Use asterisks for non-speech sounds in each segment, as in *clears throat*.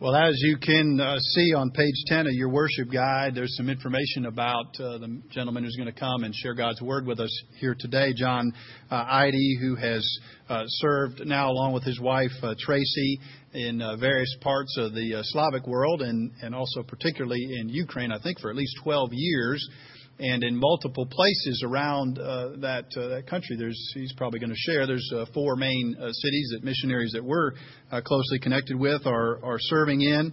Well, as you can uh, see on page 10 of your worship guide, there's some information about uh, the gentleman who's going to come and share God's word with us here today, John uh, Eide, who has uh, served now along with his wife uh, Tracy in uh, various parts of the uh, Slavic world and, and also particularly in Ukraine, I think for at least 12 years and in multiple places around uh, that uh, that country. There's he's probably going to share. There's uh, four main uh, cities that missionaries that we're uh, closely connected with are are serving in.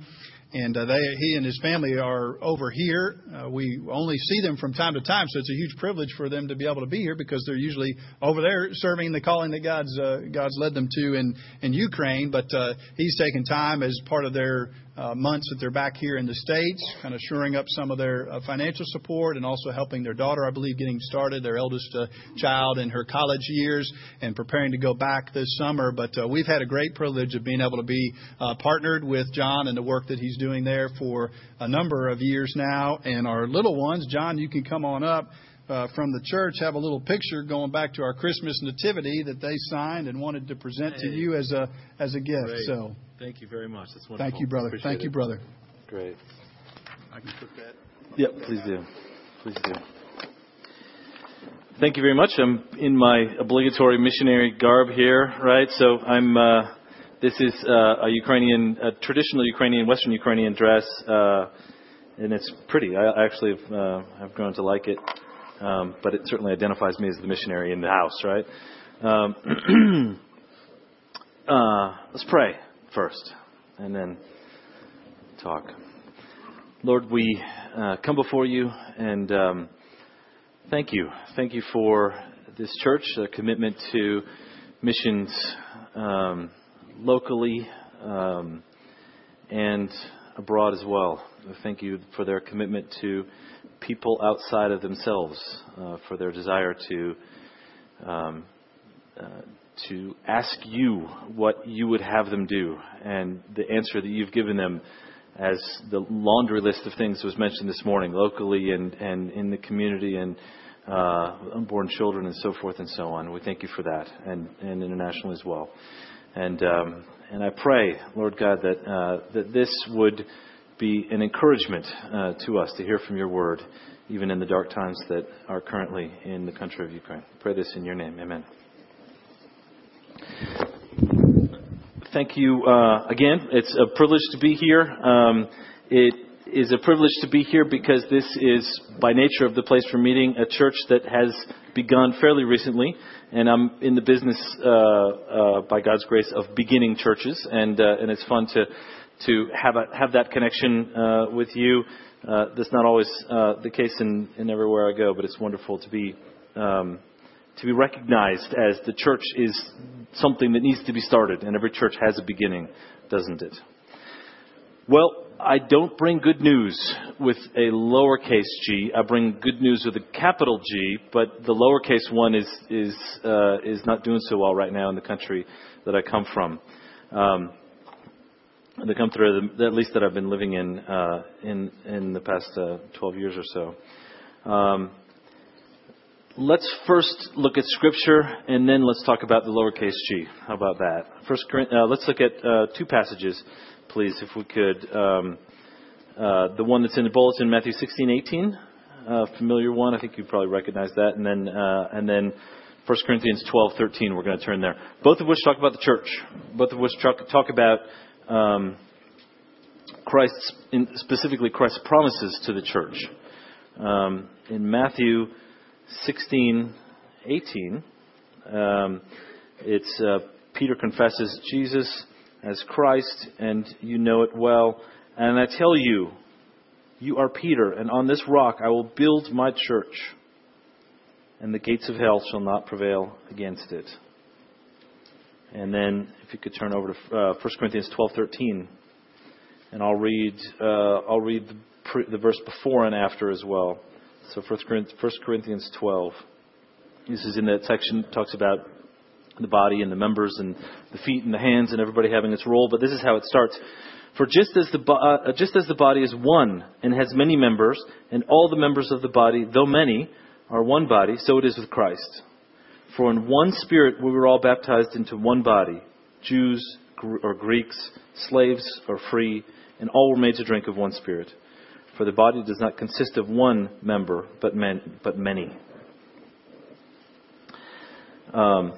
And uh, they, he and his family are over here. We only see them from time to time, so it's a huge privilege for them to be able to be here because they're usually over there serving the calling that God's God's led them to in in Ukraine. But he's taken time as part of their months that they're back here in the States, kind of shoring up some of their uh, financial support and also helping their daughter, I believe, getting started, their eldest uh, child in her college years and preparing to go back this summer. But uh, we've had a great privilege of being able to be uh, partnered with John and the work that he's doing there for a number of years now. And our little ones, John, you can come on up uh, from the church have a little picture going back to our Christmas nativity that they signed and wanted to present hey. to you as a as a gift. Great. So thank you very much. That's wonderful. Thank you, brother. Appreciate thank it. you, brother. Great. I can put that. Yep, please do. Please do. Thank you very much. I'm in my obligatory missionary garb here, right? So I'm. Uh, this is uh, a Ukrainian, a traditional Ukrainian, Western Ukrainian dress, uh, and it's pretty. I actually have, uh, have grown to like it um, but it certainly identifies me as the missionary in the house, right? Um, *clears throat* uh, let's pray first, and then talk. Lord, we uh, come before you and um, thank you. Thank you for this church, a commitment to missions um, locally um, and abroad as well. Thank you for their commitment to people outside of themselves uh, for their desire to um, uh, to ask you what you would have them do, and the answer that you've given them as the laundry list of things was mentioned this morning, locally and, and in the community and uh, unborn children and so forth and so on. We thank you for that, and, and internationally as well. And um, and I pray, Lord God, that uh, that this would be an encouragement uh, to us to hear from your word, even in the dark times that are currently in the country of Ukraine. I pray this in your name. Amen. Thank you uh, again. It's a privilege to be here. Um, it is a privilege to be here because this is, by nature of the place for meeting, a church that has begun fairly recently, and I'm in the business, uh, uh, by God's grace, of beginning churches, and uh, and it's fun to to have, a, have that connection uh, with you. Uh, that's not always the case in, in everywhere I go, but it's wonderful to be um, to be recognized as the church is something that needs to be started, and every church has a beginning, doesn't it? Well, I don't bring good news with a lowercase g. I bring good news with a capital G, but the lowercase one is is uh, is not doing so well right now in the country that I come from. Um, the country, at least that I've been living in uh, in in the past uh, 12 years or so. Um, let's first look at Scripture, and then let's talk about the lowercase g. How about that? First, uh, let's look at uh, two passages, please, if we could. Um, uh, the one that's in the bulletin, Matthew 16:18, uh, familiar one. I think you probably recognize that, and then and then. 1 Corinthians 12:13. We're going to turn there. Both of which talk about the church. Both of which talk, talk about um, Christ's, specifically Christ's promises to the church. Um, in Matthew 16, 18, um, it's uh, Peter confesses Jesus as Christ, and you know it well. And I tell you, you are Peter, and on this rock I will build my church, and the gates of hell shall not prevail against it. And then, if you could turn over to uh, 1 Corinthians 12:13, and I'll read uh, I'll read the, pre- the, verse before and after as well. So 1 Corinthians 12. This is in that section talks about the body and the members and the feet and the hands and everybody having its role. But this is how it starts. For just as the uh, just as the body is one and has many members, and all the members of the body, though many, are one body, so it is with Christ. For in one Spirit we were all baptized into one body Jews, or Greeks, slaves or free, and all were made to drink of one spirit. For the body does not consist of one member, but, men, but many. Um,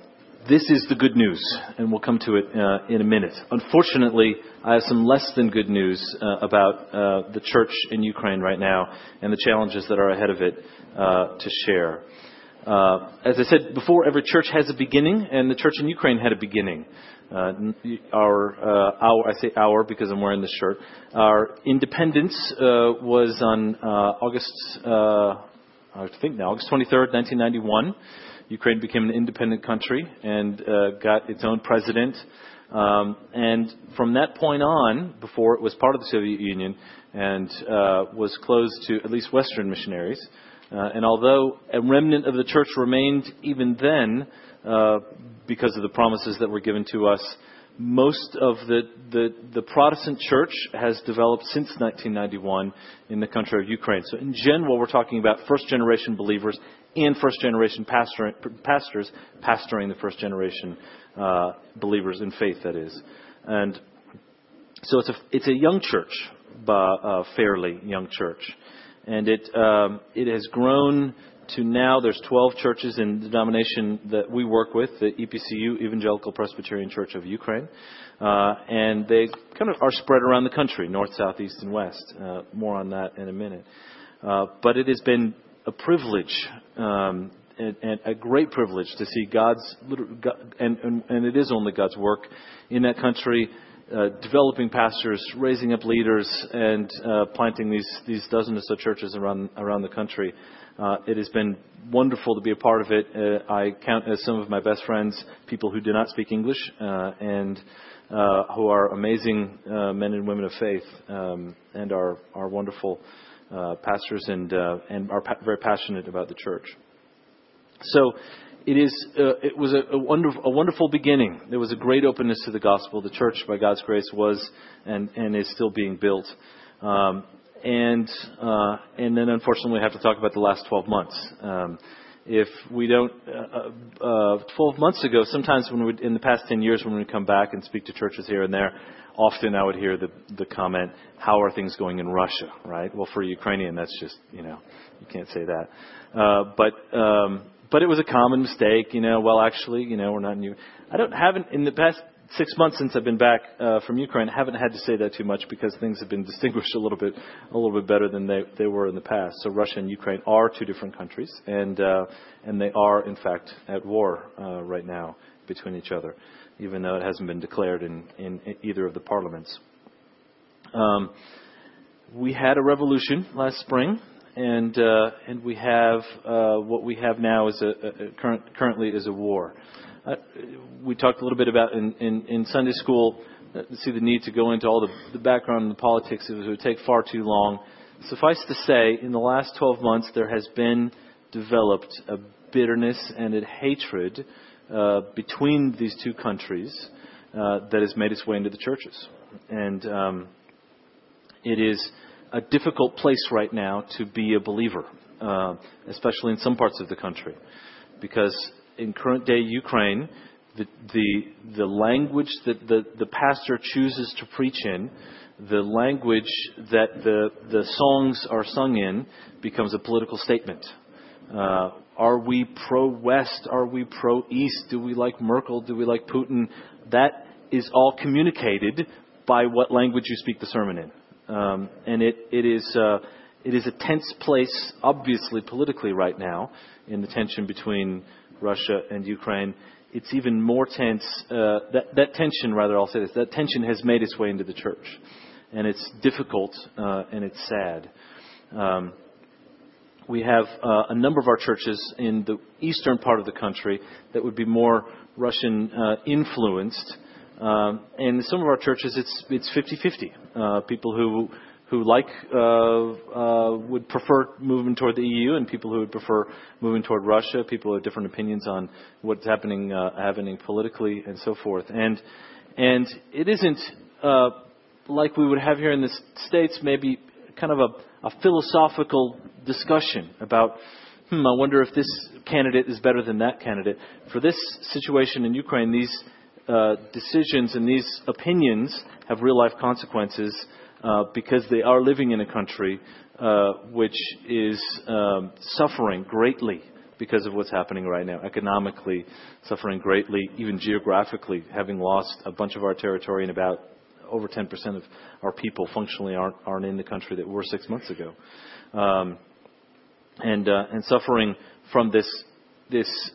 this is the good news, and we'll come to it uh, in a minute. Unfortunately, I have some less than good news uh, about uh, the church in Ukraine right now and the challenges that are ahead of it uh, to share. Uh, as I said before, every church has a beginning, and the church in Ukraine had a beginning. Uh, our, uh, our, I say our because I'm wearing this shirt. Our independence uh, was on uh, August, uh, I think now, August 23rd, 1991. Ukraine became an independent country and got its own president. Um, and from that point on, before it was part of the Soviet Union and was closed to at least Western missionaries, uh, and although a remnant of the church remained even then, uh, because of the promises that were given to us, most of the, the, the, Protestant church has developed since 1991 in the country of Ukraine. So, in general, we're talking about first generation believers and first generation pastor, pastors pastoring the first generation uh, believers in faith, that is. And so, it's a, it's a young church, but a fairly young church and it um, it has grown to now. There's 12 churches in the denomination that we work with, the EPCU, Evangelical Presbyterian Church of Ukraine, uh, and they kind of are spread around the country, north, south, east, and west. Uh, more on that in a minute. Uh, but it has been a privilege. Um, and, and, a great privilege to see God's, and, and, and it is only God's work in that country uh, developing pastors, raising up leaders, and uh, planting these, these dozen or so churches around, around the country. Uh, it has been wonderful to be a part of it. Uh, I count as some of my best friends people who do not speak English uh, and who are amazing men and women of faith um, and are, are wonderful pastors and, and are pa- very passionate about the church. So it, is, uh, it was a, a, wonderful, a wonderful beginning. There was a great openness to the gospel. The church, by God's grace, was and, and is still being built. Um, and, uh, and then, unfortunately, we have to talk about the last 12 months. Um, if we don't, uh, uh, 12 months ago, sometimes when we, in the past 10 years, when we come back and speak to churches here and there, often I would hear the, the comment, how are things going in Russia, right? Well, for Ukrainian, that's just, you know, you can't say that. Uh, but, um, but it was a common mistake, you know. Well, actually, you know, we're not in. I don't haven't in the past six months since I've been back uh, from Ukraine. Haven't had to say that too much because things have been *laughs* distinguished a little bit, a little bit better than they they were in the past. So Russia and Ukraine are two different countries, and uh, and they are in fact at war uh, right now between each other, even though it hasn't been declared in in either of the parliaments. Um, we had a revolution last spring and uh, and we have uh, what we have now is a, a current, currently is a war. Uh, we talked a little bit about in, in, in Sunday school. Uh, see the need to go into all the, the background and the politics. It would take far too long. Suffice to say, in the last 12 months, there has been developed a bitterness and a hatred uh, between these two countries uh, that has made its way into the churches, and um, it is a difficult place right now to be a believer, uh, especially in some parts of the country, because in current day Ukraine, the the, the language that the, the pastor chooses to preach in, the language that the the songs are sung in, becomes a political statement. Uh, are we pro West? Are we pro East? Do we like Merkel? Do we like Putin? That is all communicated by what language you speak the sermon in. Um, and it, it, is, uh, it is a tense place, obviously, politically, right now, in the tension between Russia and Ukraine. It's even more tense. Uh, that, that tension, rather, I'll say this, that tension has made its way into the church. And it's difficult uh, and it's sad. Um, we have uh, a number of our churches in the eastern part of the country that would be more Russian uh, influenced. Um, in some of our churches, it's it's 50-50. Uh, people who who like uh, uh, would prefer moving toward the EU, and people who would prefer moving toward Russia. People have different opinions on what's happening uh, happening politically and so forth. And and it isn't uh, like we would have here in the states, maybe kind of a, a philosophical discussion about. Hmm, I wonder if this candidate is better than that candidate. For this situation in Ukraine, these uh, decisions and these opinions have real life consequences uh, because they are living in a country uh, which is um, suffering greatly because of what's happening right now, economically suffering greatly, even geographically, having lost a bunch of our territory and about over 10% of our people functionally aren't, aren't in the country that were six months ago. Um, and, uh, and suffering from this, this,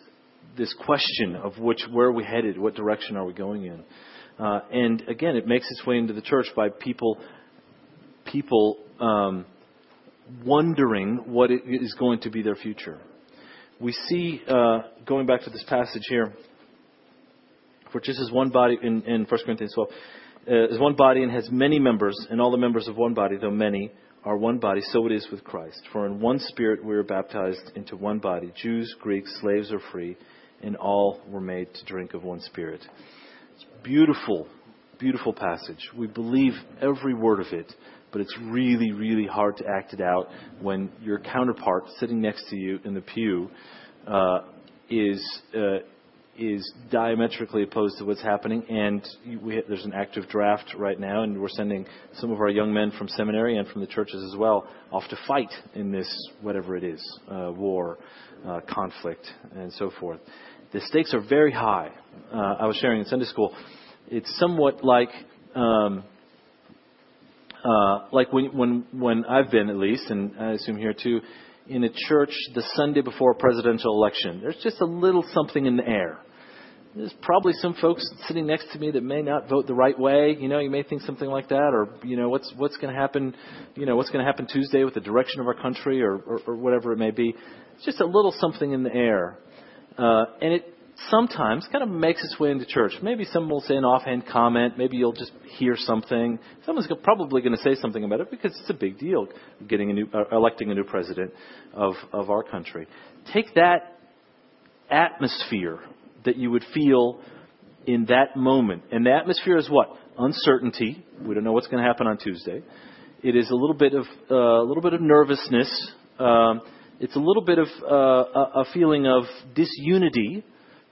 this question of which, where are we headed? What direction are we going in? Uh, and again, it makes its way into the church by people, people um, wondering what is going to be their future. We see, uh, going back to this passage here, for just as one body in, in 1 Corinthians 12, uh, is one body and has many members, and all the members of one body, though many, are one body, so it is with Christ. For in one Spirit we are baptized into one body Jews, Greeks, slaves, or free, and all were made to drink of one Spirit. It's beautiful, beautiful passage. We believe every word of it, but it's really, really hard to act it out when your counterpart sitting next to you in the pew uh, is. Uh, is diametrically opposed to what's happening, and we, there's an active draft right now, and we're sending some of our young men from seminary and from the churches as well off to fight in this whatever it is, uh, war, uh, conflict, and so forth. The stakes are very high. Uh, I was sharing in Sunday school. It's somewhat like. Um, uh, like when, when, when I've been at least, and I assume here too, in a church the Sunday before a presidential election. There's just a little something in the air. There's probably some folks sitting next to me that may not vote the right way. You know, you may think something like that, or you know, what's what's going to happen? You know, what's going to happen Tuesday with the direction of our country, or, or, or whatever it may be. It's just a little something in the air, uh, and it sometimes kind of makes its way into church. Maybe someone will say an offhand comment. Maybe you'll just hear something. Someone's probably going to say something about it because it's a big deal getting a new, uh, electing a new president of, of our country. Take that atmosphere that you would feel in that moment. And the atmosphere is what? Uncertainty. We don't know what's going to happen on Tuesday. It is a little bit of, uh, a little bit of nervousness. Um, it's a little bit of uh, a, feeling of disunity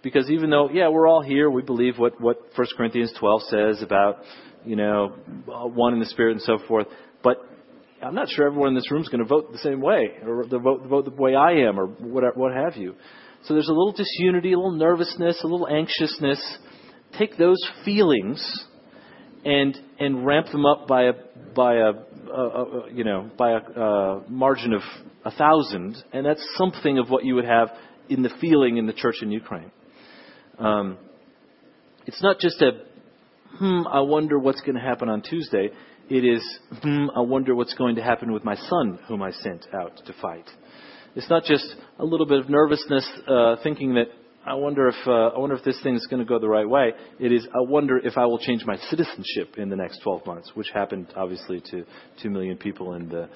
because even though, yeah, we're all here, we believe what, what 1 Corinthians 12 says about, you know, one in the Spirit and so forth, but I'm not sure everyone in this room is going to vote the same way, or the vote, vote the way I am, or what, what have you. So there's a little disunity, a little nervousness, a little anxiousness. Take those feelings and and ramp them up by a by a, a, a you know by a, a margin of a thousand, and that's something of what you would have in the feeling in the church in Ukraine. Um, it's not just a, hmm, I wonder what's going to happen on Tuesday. It is, hmm, I wonder what's going to happen with my son, whom I sent out to fight. It's not just a little bit of nervousness, uh, thinking that I wonder if uh, I wonder if this thing is going to go the right way. It is I wonder if I will change my citizenship in the next 12 months, which happened obviously to two million people in the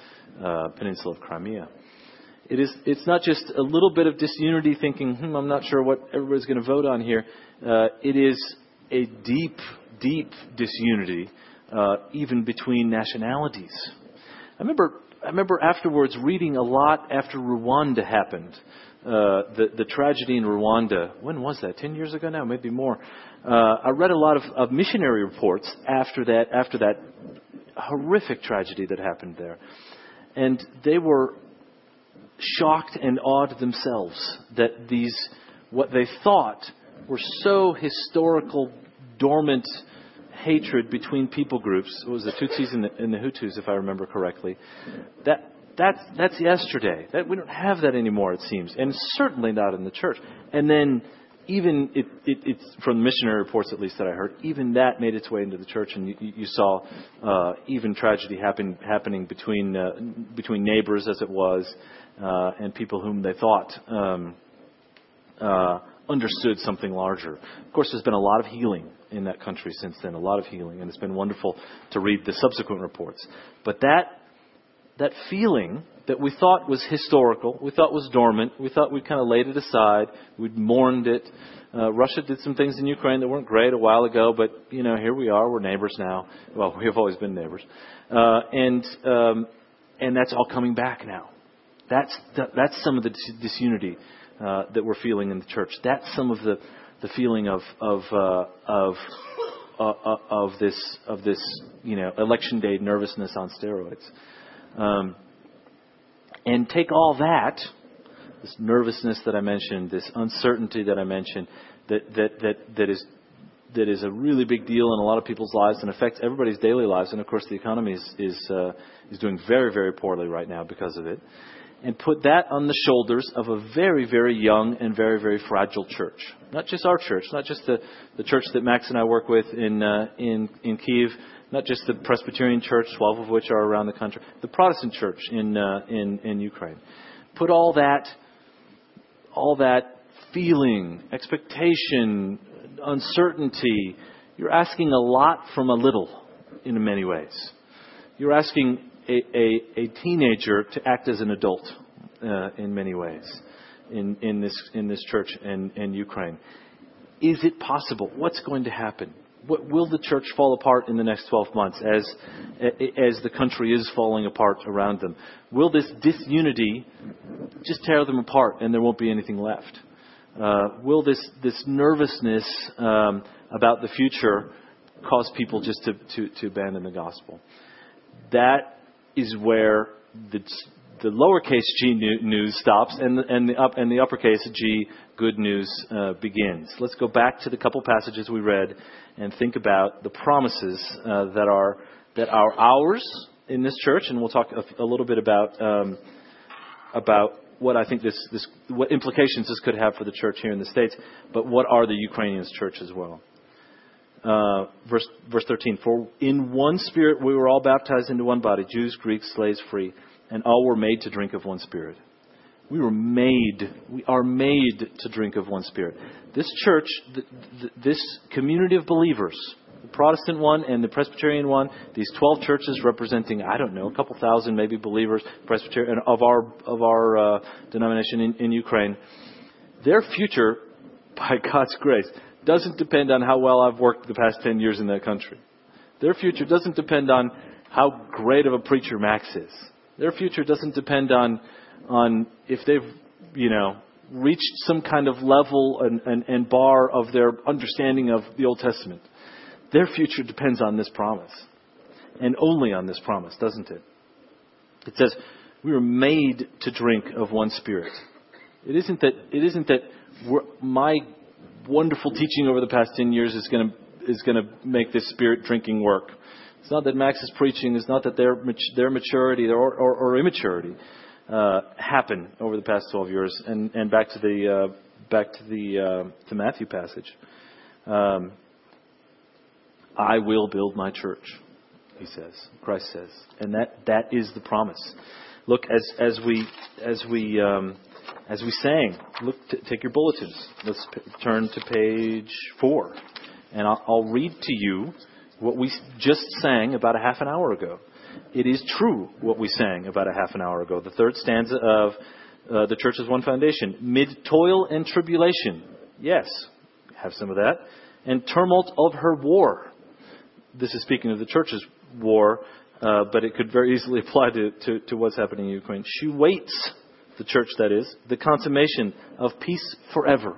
uh, peninsula of Crimea. It is, it's not just a little bit of disunity thinking, hmm, I'm not sure what everybody's going to vote on here. Uh, it is a deep, deep disunity, uh, even between nationalities. I remember, I remember afterwards reading a lot after Rwanda happened. Uh, the, the tragedy in Rwanda. When was that? Ten years ago now, maybe more. Uh, I read a lot of, of missionary reports after that, after that horrific tragedy that happened there, and they were shocked and awed themselves that these, what they thought were so historical, dormant hatred between people groups. It was the Tutsis and the, and the Hutus, if I remember correctly. That, that's, that's yesterday. That, we don't have that anymore, it seems, and certainly not in the church. And then even it, it, it's from missionary reports at least that I heard, even that made its way into the church, and you, you saw uh, even tragedy happen, happening between uh, between neighbors, as it was, uh, and people whom they thought um, uh, understood something larger. Of course, there's been a lot of healing in that country since then, a lot of healing, and it's been wonderful to read the subsequent reports. But that that feeling that we thought was historical, we thought was dormant, we thought we'd kind of laid it aside, we'd mourned it. Uh, Russia did some things in Ukraine that weren't great a while ago, but you know here we are, we're neighbors now. Well, *laughs* we have always been neighbors, uh, and um, and that's all coming back now. That's that's some of the disunity uh, that we're feeling in the church. That's some of the the feeling of of uh, of uh, uh, of this of this you know election day nervousness on steroids, um, and take all that, this nervousness that I mentioned, this uncertainty that I mentioned, that that that that is that is a really big deal in a lot of people's lives and affects everybody's daily lives. And of course, the economy is is, uh, is doing very very poorly right now because of it. And put that on the shoulders of a very very young and very very fragile church. Not just our church, not just the the church that Max and I work with in uh, in in Kiev. Not just the Presbyterian church, 12 of which are around the country, the Protestant church in, uh, in, in Ukraine. Put all that, all that feeling, expectation, uncertainty, you're asking a lot from a little in many ways. You're asking a, a, a teenager to act as an adult uh, in many ways in, in, this, in this church and in Ukraine. Is it possible? What's going to happen? Will the church fall apart in the next 12 months as, as the country is falling apart around them? Will this disunity just tear them apart and there won't be anything left? Uh, will this, this nervousness um, about the future cause people just to, to, to abandon the gospel? That is where the, the lowercase g news stops and the, and the, up, and the uppercase g good news uh, begins. Let's go back to the couple passages we read and think about the promises uh, that are that are ours in this church, and we'll talk a, a little bit about um, about what I think this, this, what implications this could have for the church here in the States, but what are the Ukrainians' church as well. Uh, verse, verse 13, for in one spirit we were all baptized into one body, Jews, Greeks, slaves, free, and all were made to drink of one spirit. We were made, we are made to drink of one spirit. This church, th- th- this community of believers, the Protestant one and the Presbyterian one, these 12 churches representing, I don't know, a couple thousand maybe believers, Presbyterian, of our, of our uh, denomination in, in Ukraine, their future, by God's grace, doesn't depend on how well I've worked the past 10 years in that country. Their future doesn't depend on how great of a preacher Max is. Their future doesn't depend on, on if they've, you know, reached some kind of level and, and, and bar of their understanding of the Old Testament. Their future depends on this promise. And only on this promise, doesn't it? It says, we were made to drink of one spirit. It isn't that, it isn't that my wonderful teaching over the past 10 years is going to, is going to make this spirit drinking work. It's not that Max's preaching, it's not that their, their maturity or, or, or immaturity uh, happen over the past 12 years. And, and back to the, uh, back to the, uh, the Matthew passage. Um, I will build my church, he says. Christ says. And that, that is the promise. Look, as, as we, as we, um, as we sang, look, t- take your bulletins. Let's p- turn to page four. And I'll, I'll read to you what we just sang about a half an hour ago. It is true what we sang about a half an hour ago. The third stanza of uh, the church's one foundation. Mid toil and tribulation. Yes, have some of that. And tumult of her war this is speaking of the church's war, uh, but it could very easily *laughs* apply to, to, to what's happening in Ukraine. She waits, the church that is, the consummation of peace forever.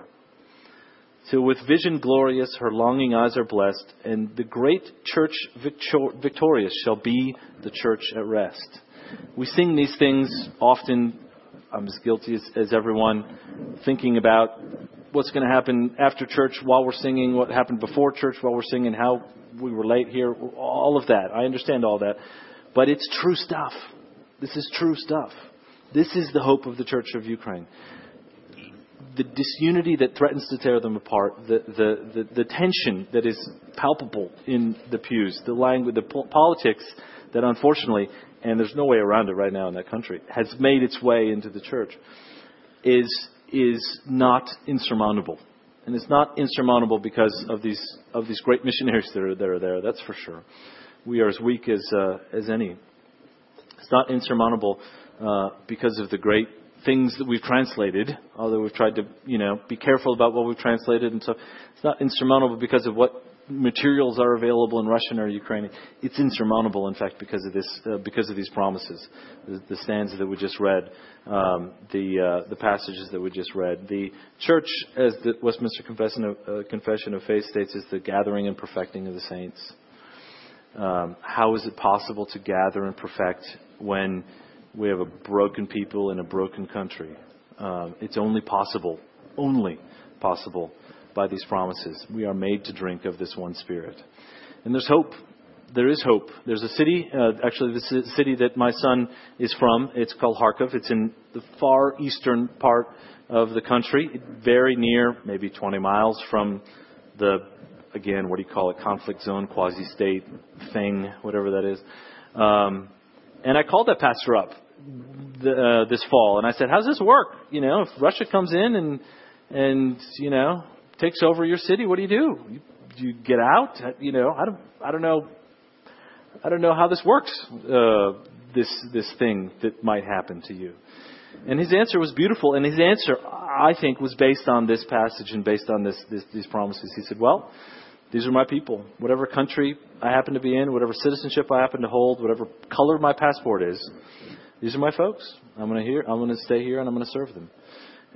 Till with vision glorious her longing eyes are blessed, and the great church victor- victorious shall be the church at rest. We sing these things often, I'm as guilty as, as everyone, thinking about what's going to happen after church while we're singing, what happened before church while we're singing, how we were late here, all of that. I understand all that. But it's true stuff. This is true stuff. This is the hope of the Church of Ukraine. The disunity that threatens to tear them apart, the, the, the, the tension that is palpable in the pews, the language, the po- politics that unfortunately, and there's no way around it right now in that country, has made its way into the church, is, is not insurmountable. And it's not insurmountable because of these, of these great missionaries that are, that are there, that's for sure. We are as weak as, uh, as any. It's not insurmountable uh, because of the great things that we've translated, although we've tried to, you know, be careful about what we've translated and so it's not insurmountable because of what materials are available in Russian or Ukrainian. It's insurmountable, in fact, because of this, uh, because of these promises, the, the that we just read, um, the uh, the passages that we just read. The church, as the Westminster Confession of, uh, Confession of Faith states, is the gathering and perfecting of the saints. Um, how is it possible to gather and perfect when we have a broken people in a broken country? Um, it's only possible, only possible by these promises. We are made to drink of this one Spirit. And there's hope. There is hope. There's a city, uh, actually, the city that my son is from. It's called Kharkov. It's in the far eastern part of the country, very near, maybe 20 miles from the, again, what do you call it, conflict zone, quasi state thing, whatever that is. Um, and I called that pastor up the, uh, this fall, and I said, "How's this work? You know, if Russia comes in and and you know takes over your city, what do you do? You, you get out? You know, I don't, I don't know, I don't know how this works. Uh, this this thing that might happen to you. And his answer was beautiful, and his answer, I think, was based on this passage and based on this, this these promises. He said, "Well, these are my people. Whatever country I happen to be in, whatever citizenship I happen to hold, whatever color my passport is, these are my folks. I'm going to. I'm going to stay here, and I'm going to serve them."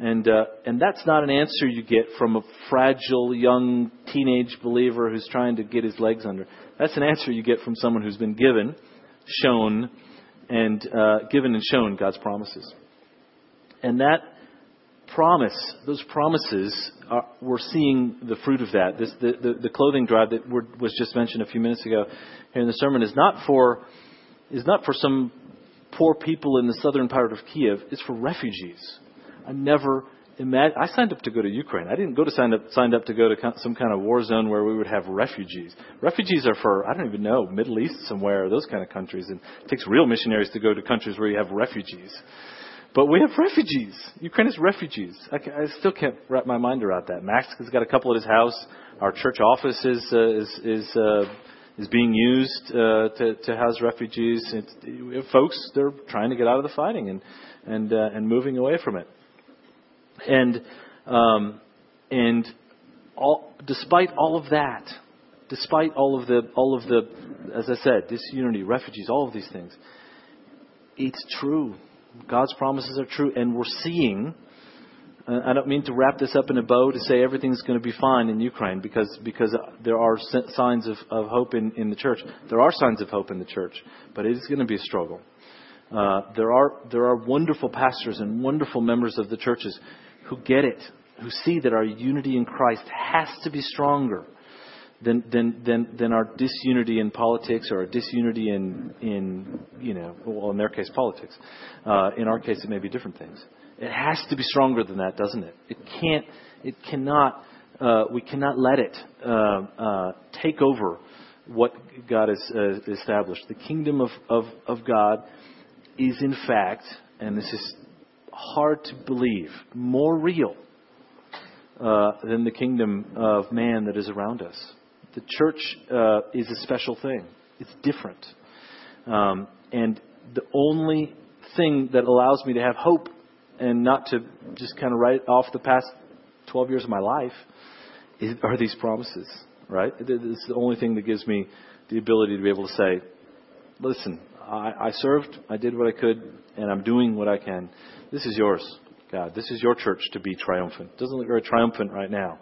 And, uh, and that's not an answer you get from a fragile young teenage believer who's trying to get his legs under. That's an answer you get from someone who's been given, shown, and uh, given and shown God's promises. And that promise, those promises, are, we're seeing the fruit of that. This, the, the, the clothing drive that was just mentioned a few minutes ago here in the sermon is not for is not for some poor people in the southern part of Kiev. It's for refugees I never imagined. I signed up to go to Ukraine. I didn't go to sign up signed up to go to some kind of war zone where we would have refugees. Refugees are for I don't even know Middle East somewhere, those kind of countries. And it takes real missionaries to go to countries where you have refugees. But we have refugees. Ukraine has refugees. I, I still can't wrap my mind around that. Max has got a couple at his house. Our church office is uh, is is. Uh, is being used uh, to, to house refugees. It's, folks, they're trying to get out of the fighting and and uh, and moving away from it. And um, and all, despite all of that, despite all of the all of the, as I said, disunity, refugees, all of these things, it's true. God's promises are true, and we're seeing. I don't mean to wrap this up in a bow to say everything's going to be fine in Ukraine because because there are signs of, of hope in, in the church. There are signs of hope in the church, but it is going to be a struggle. Uh, there are there are wonderful pastors and wonderful members of the churches who get it, who see that our unity in Christ has to be stronger than, than, than, than our disunity in politics or our disunity in, in, you know, well, in their case, politics. Uh, in our case, it may be different things. It has to be stronger than that, doesn't it? It can't, it cannot, uh, we cannot let it uh, uh take over what God has uh, established. The kingdom of, of, of God is, in fact, and this is hard to believe, more real uh, than the kingdom of man that is around us. The church uh, is a special thing, it's different. Um, and the only thing that allows me to have hope and not to just kind of write off the past 12 years of my life is, are these promises, right? It's the only thing that gives me the ability to be able to say, listen, I, I served, I did what I could, and I'm doing what I can. This is yours, God. This is your church to be triumphant. It doesn't look very triumphant right now,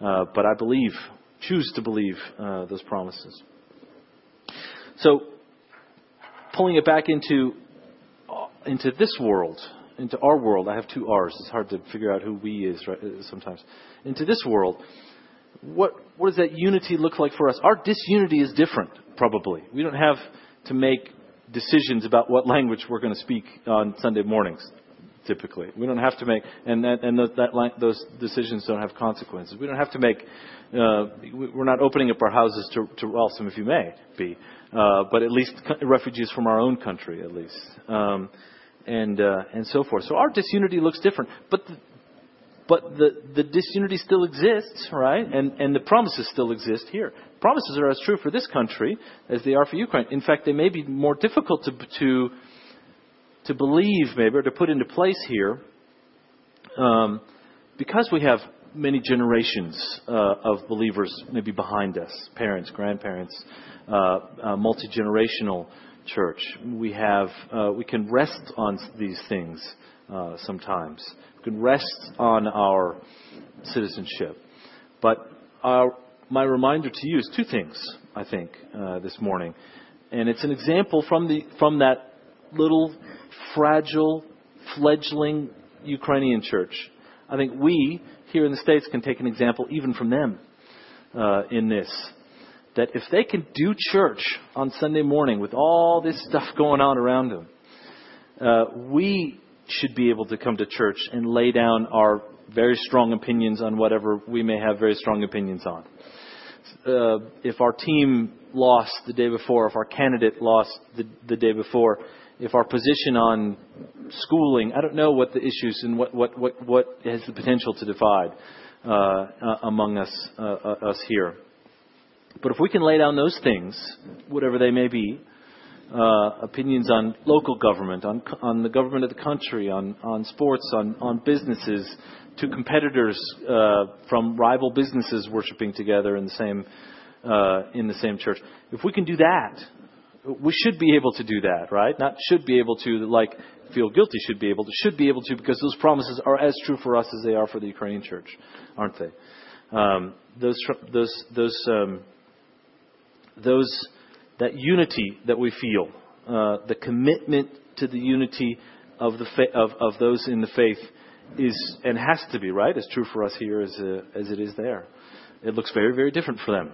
uh, but I believe, choose to believe uh, those promises. So, pulling it back into uh, into this world, into our world. I have two R's. It's hard to figure out who we is right, uh, sometimes. Into this world, what what does that unity look like for us? Our disunity is different, probably. We don't have to make decisions about what language we're going to speak on Sunday mornings typically. We don't have to make, and that, and that, those decisions don't have consequences. We don't have to make. Uh, we're not opening up our houses to, to some of you may be, uh, but at least refugees from our own country, at least, um, and uh, and so forth. So our disunity looks different, but. The, but the, the disunity still exists, right? And, and the promises still exist here. Promises are as true for this country as they are for Ukraine. In fact, they may be more difficult to, to to believe, maybe, or to put into place here, um, because we have many generations uh, of believers maybe behind us parents, grandparents, uh, multi generational church. We, have, uh, we can rest on these things uh, sometimes. We can rest on our citizenship. But our, my reminder to you is two things, I think, uh, this morning. And it's an example from, the, from that little, fragile, fledgling Ukrainian church. I think we here in the States can take an example even from them uh, in this. That if they can do church on Sunday morning with all this stuff going on around them, uh, we should be able to come to church and lay down our very strong opinions on whatever we may have very strong opinions on. Uh, if our team lost the day before, if our candidate lost the, the day before, if our position on schooling, I don't know what the issues and what, what, what, what has the potential to divide uh, uh, among us, uh, uh, us here. But if we can lay down those things, whatever they may be, uh, opinions on local government, on, on the government of the country, on, on sports, on, on businesses, to competitors uh, from rival businesses worshiping together in the same in the same church. If we can do that, we should be able to do that, right? Not should be able to, like feel guilty should be able to, should be able to, because those promises are as true for us as they are for the Ukrainian church, aren't they? Um, those, those, those, um, those, that unity that we feel, uh, the commitment to the unity of the fa- of, of those in the faith is and has to be right as true for us here as uh, as it is there. It looks very very different for them.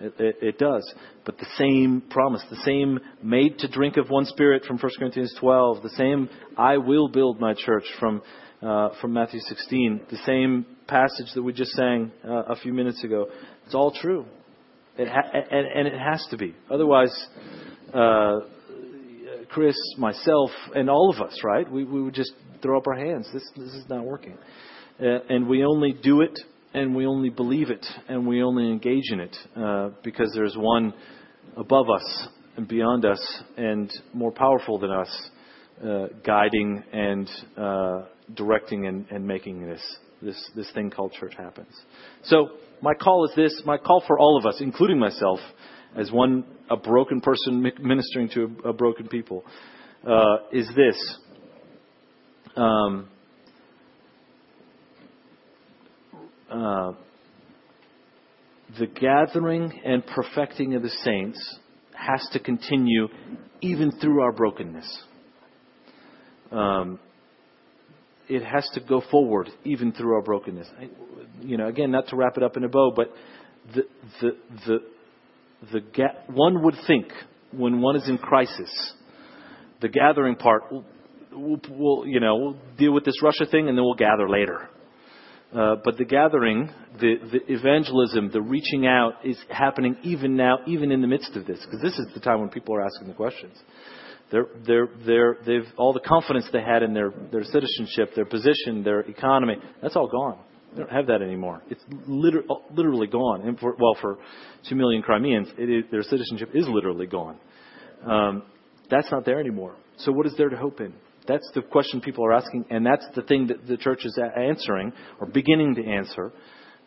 It, it, it, does. But the same promise, the same made to drink of one spirit from 1 Corinthians 12, the same I will build my church from, uh, from Matthew 16, the same passage that we just sang uh, a few minutes ago. It's all true. It ha- and, and, it has to be. Otherwise, uh, Chris, myself, and all of us, right? We, we would just throw up our hands. This, this is not working. Uh, and we only do it and we only believe it and we only engage in it uh, because there's one above us and beyond us and more powerful than us uh, guiding and uh, directing and, and, making this, this, this thing called church happens. So my call is this, my call for all of us, including myself, as one, a broken person ministering to a, a broken people, uh, is this. Um, Uh, the gathering and perfecting of the saints has to continue even through our brokenness. Um, it has to go forward even through our brokenness. I, you know, again, not to wrap it up in a bow, but the the the the ga- one would think when one is in crisis, the gathering part, we'll, we'll, we'll you know we'll deal with this Russia thing and then we'll gather later. Uh, but the gathering, the, the evangelism, the reaching out is happening even now, even in the midst of this, because this is the time when people are asking the questions. They're, they're, they're, they've, all the confidence they had in their, their citizenship, their position, their economy, that's all gone. They don't have that anymore. It's liter- literally gone. And for, well, for two million Crimeans, their citizenship is literally gone. Um, that's not there anymore. So what is there to hope in? That's the question people are asking, and that's the thing that the church is answering or beginning to answer.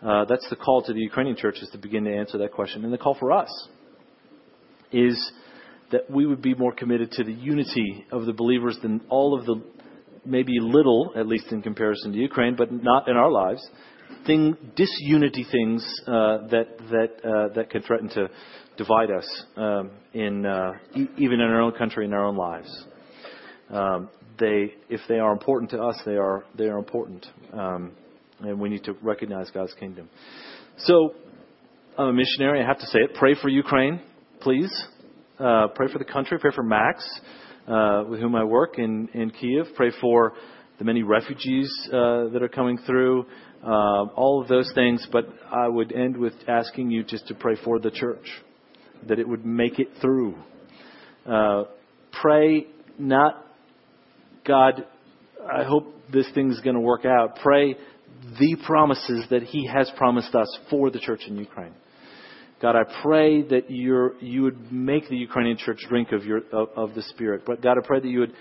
Uh, that's the call to the Ukrainian church is to begin to answer that question. And the call for us is that we would be more committed to the unity of the believers than all of the maybe little, at least in comparison to Ukraine, but not in our lives, thing disunity things uh, that that uh, that can threaten to divide us um, in uh, e- even in our own country in our own lives. Um, they, if they are important to us, they are, they are important. Um, and we need to recognize God's kingdom. So, I'm a missionary. I have to say it. Pray for Ukraine, please. Uh, pray for the country. Pray for Max, uh, with whom I work in, in Kiev. Pray for the many refugees uh, that are coming through. Uh, all of those things. But I would end with asking you just to pray for the church, that it would make it through. Uh, pray not God, I hope this thing's going to work out. Pray the promises that He has promised us for the church in Ukraine. God, I pray that you you would make the Ukrainian church drink of, your, of, of the Spirit. But God, I pray that you would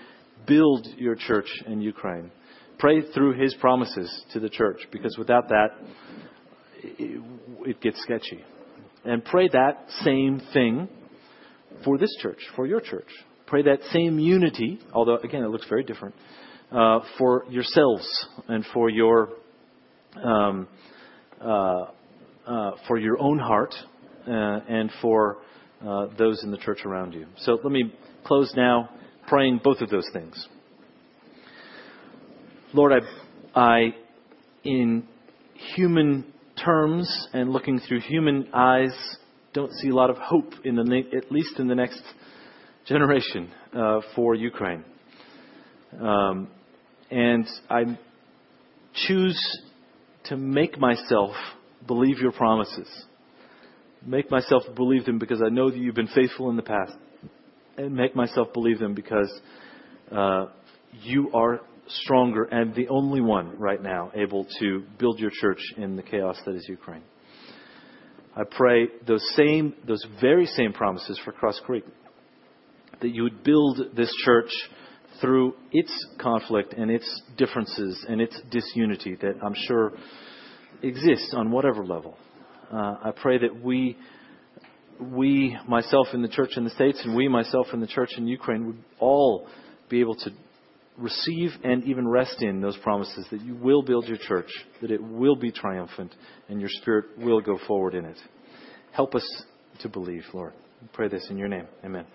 build your church in Ukraine. pray through His promises to the church, because without that, it, it gets sketchy. And pray that same thing for this church, for your church. Pray that same unity, although again it looks very different, uh, for yourselves and for your um, uh, uh, for your own heart and for uh, those in the church around you. So let me close now, praying both of those things. Lord, I, I in human terms and looking through human eyes, don't see a lot of hope in the at least in the next generation uh, for Ukraine. Um, and I choose to make myself believe your promises. Make myself believe them because I know that you've been faithful in the past. And make myself believe them because uh, you are stronger and the only one right now able to build your church in the chaos that is Ukraine. I pray those same, those very same promises for Cross Creek. That you would build this church through its conflict and its differences and its disunity that I'm sure exists on whatever level. Uh, I pray that we, we, myself in the church in the States and we, myself in the church in Ukraine, would all be able to receive and even rest in those promises that you will build your church, that it will be triumphant, and your spirit will go forward in it. Help us to believe, Lord. I pray this in your name. Amen.